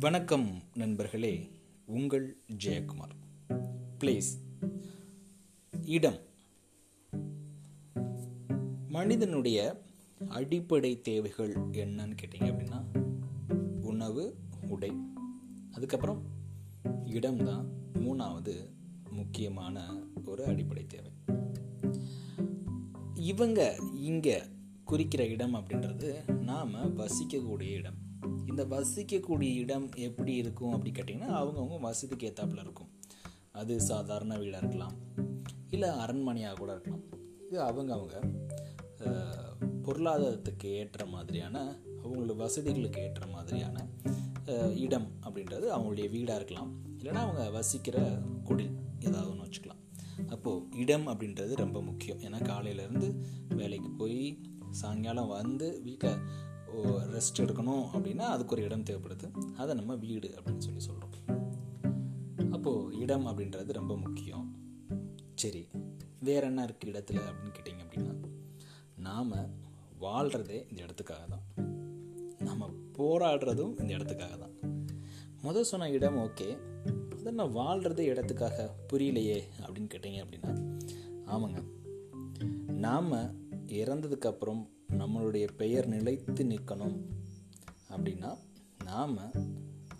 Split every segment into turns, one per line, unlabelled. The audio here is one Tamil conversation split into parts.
வணக்கம் நண்பர்களே உங்கள் ஜெயக்குமார். ப்ளீஸ் இடம். மனிதனுடைய அடிப்படை தேவைகள் என்னன்னு கேட்டிங்க அப்படின்னா உணவு உடை. அதுக்கப்புறம் இடம்தான் மூணாவது முக்கியமான ஒரு அடிப்படை தேவை. இவங்க இங்கே குறிக்கிற இடம் அப்படின்றது நாம் வசிக்கக்கூடிய இடம். இந்த வசிக்கக்கூடிய இடம் எப்படி இருக்கும் அப்படி கேட்டிங்கன்னா அவங்கவுங்க வசதிக்கு ஏற்றாப்புல இருக்கும். அது சாதாரண வீடாக இருக்கலாம். இல்லை அரண்மனையாக கூட இருக்கலாம். இது அவங்கவுங்க பொருளாதாரத்துக்கு ஏற்ற மாதிரியான அவங்களோட வசதிகளுக்கு ஏற்ற மாதிரியான இடம் அப்படின்றது அவங்களுடைய வீடாக இருக்கலாம். இல்லைன்னா அவங்க வசிக்கிற குடில் ஏதாவது ஒன்று வச்சுக்கலாம். அப்போது இடம் அப்படின்றது ரொம்ப முக்கியம். ஏன்னா காலையிலேருந்து வேலைக்கு போய் சாயங்காலம் வந்து வீட்டில் ரெஸ்ட் எடுக்கணும் அப்படின்னா அதுக்கு ஒரு இடம் தேவைப்படுது. அதை நம்ம வீடு அப்படின்னு சொல்லி சொல்கிறோம் அப்போது இடம் அப்படின்றது ரொம்ப முக்கியம். சரி வேற என்ன இருக்குது இடத்துல அப்படின்னு கேட்டிங்க அப்படின்னா நாம் வாழ்கிறதே இந்த இடத்துக்காக தான். நம்ம போராடுறதும் இந்த இடத்துக்காக தான். முதல் சொன்ன இடம் ஓகே. அதை நான் வாழ்கிறதே இடத்துக்காக புரியலையே அப்படின்னு கேட்டிங்க அப்படின்னா ஆமாங்க. நாம் இறந்ததுக்கப்புறம் நம்மளுடைய பெயர் நிலைத்து நிற்கணும். அப்படின்னா நாம்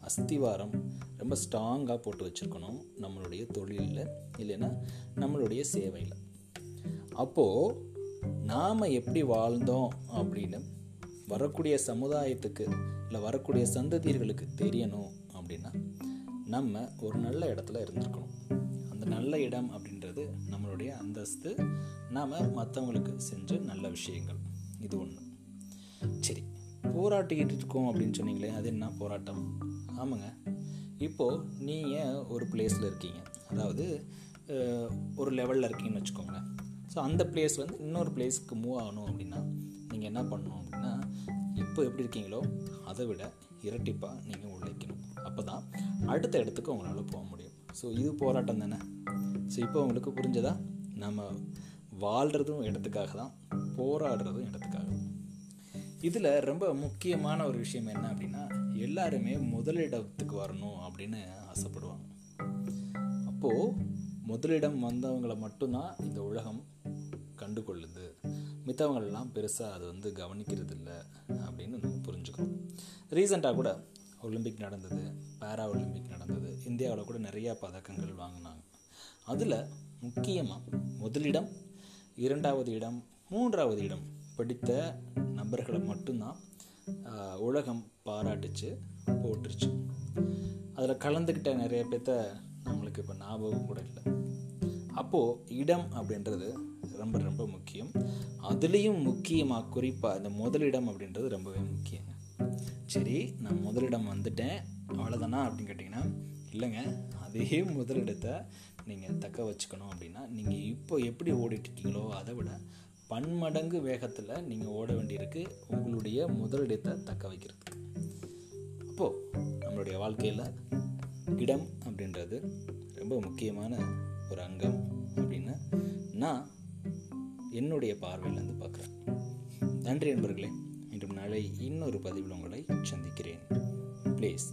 அஸ்திவாரம் ரொம்ப ஸ்ட்ராங்காக போட்டு வச்சுருக்கணும் நம்மளுடைய தொழிலில் இல்லைன்னா நம்மளுடைய சேவையில். அப்போது நாம் எப்படி வாழ்ந்தோம் அப்படின்னு வரக்கூடிய சமுதாயத்துக்கு இல்லை வரக்கூடிய சந்ததியர்களுக்கு தெரியணும் அப்படின்னா நம்ம ஒரு நல்ல இடத்துல இருந்திருக்கணும். அந்த நல்ல இடம் அப்படின்றது நம்மளுடைய அந்தஸ்து. நாம் மற்றவங்களுக்கு செஞ்ச நல்ல விஷயங்கள். இது ஒன்று சரி போராட்டிக்கிட்டு இருக்கோம் அப்படின்னு சொன்னீங்களே அது என்ன போராட்டம்? ஆமாங்க. இப்போது நீங்கள் ஒரு பிளேஸில் இருக்கீங்க. அதாவது ஒரு லெவலில் இருக்கீங்கன்னு வச்சுக்கோங்களேன். ஸோ அந்த பிளேஸ் வந்து இன்னொரு பிளேஸ்க்கு மூவ் ஆகணும் அப்படின்னா நீங்கள் என்ன பண்ணணும் அப்படின்னா இப்போ எப்படி இருக்கீங்களோ அதை விட இரட்டிப்பாக நீங்கள் உழைக்கணும். அப்போ தான் அடுத்த இடத்துக்கு உங்களால் போக முடியும். ஸோ இது போராட்டம் தானே? ஸோ இப்போ உங்களுக்கு புரிஞ்சதா? நம்ம வாழ்கிறதும் இடத்துக்காக தான் போராடுறதும் இடத்துக்காக. தான் இதில் ரொம்ப முக்கியமான ஒரு விஷயம் என்ன அப்படின்னா எல்லாருமே முதலிடத்துக்கு வரணும் அப்படின்னு ஆசைப்படுவாங்க. அப்போது முதலிடம் வந்தவங்களை மட்டும்தான் இந்த உலகம் கண்டு கொள்ளுது மித்தவங்களெல்லாம் பெருசாக அது வந்து கவனிக்கிறது இல்லை அப்படின்னு நம்ம புரிஞ்சுக்கணும். ரீசெண்டாக கூட ஒலிம்பிக் நடந்தது பேரா ஒலிம்பிக் நடந்தது இந்தியாவில் கூட நிறையா பதக்கங்கள் வாங்கினாங்க. அதில் முக்கியமாக முதலிடம் இரண்டாவது இடம் மூன்றாவது இடம் படித்த நபர்களை மட்டும்தான் உலகம் பாராட்டுச்சு போட்டுருச்சு அதில் கலந்துக்கிட்ட நிறைய பேர்த்த நம்மளுக்கு இப்போ ஞாபகம் கூட இல்லை. அப்போது இடம் அப்படின்றது ரொம்ப ரொம்ப முக்கியம். அதுலேயும் முக்கியமாக குறிப்பாக இந்த முதலிடம் அப்படின்றது ரொம்பவே முக்கியங்க. சரி நான் முதலிடம் வந்துட்டேன் அவ்வளோதானா அப்படின்னு கேட்டிங்கன்னா இல்லைங்க அதே முதலிடத்தை நீங்கள் தக்க வச்சுக்கணும் அப்படின்னா நீங்கள் இப்போ எப்படி ஓடிட்டுருக்கீங்களோ அதை விட பன்மடங்கு வேகத்தில் நீங்கள் ஓட வேண்டியிருக்கு உங்களுடைய முதலிடத்தை தக்க வைக்கிறதுக்கு. அப்போது நம்மளுடைய வாழ்க்கையில் இடம் அப்படின்றது ரொம்ப முக்கியமான ஒரு அங்கம் அப்படின்னு நான் என்னுடைய பார்வையிலேருந்து பார்க்குறேன். நன்றி நண்பர்களே இன்றும் நாளை இன்னொரு பதிவில் உங்களை சந்திக்கிறேன். ப்ளீஸ்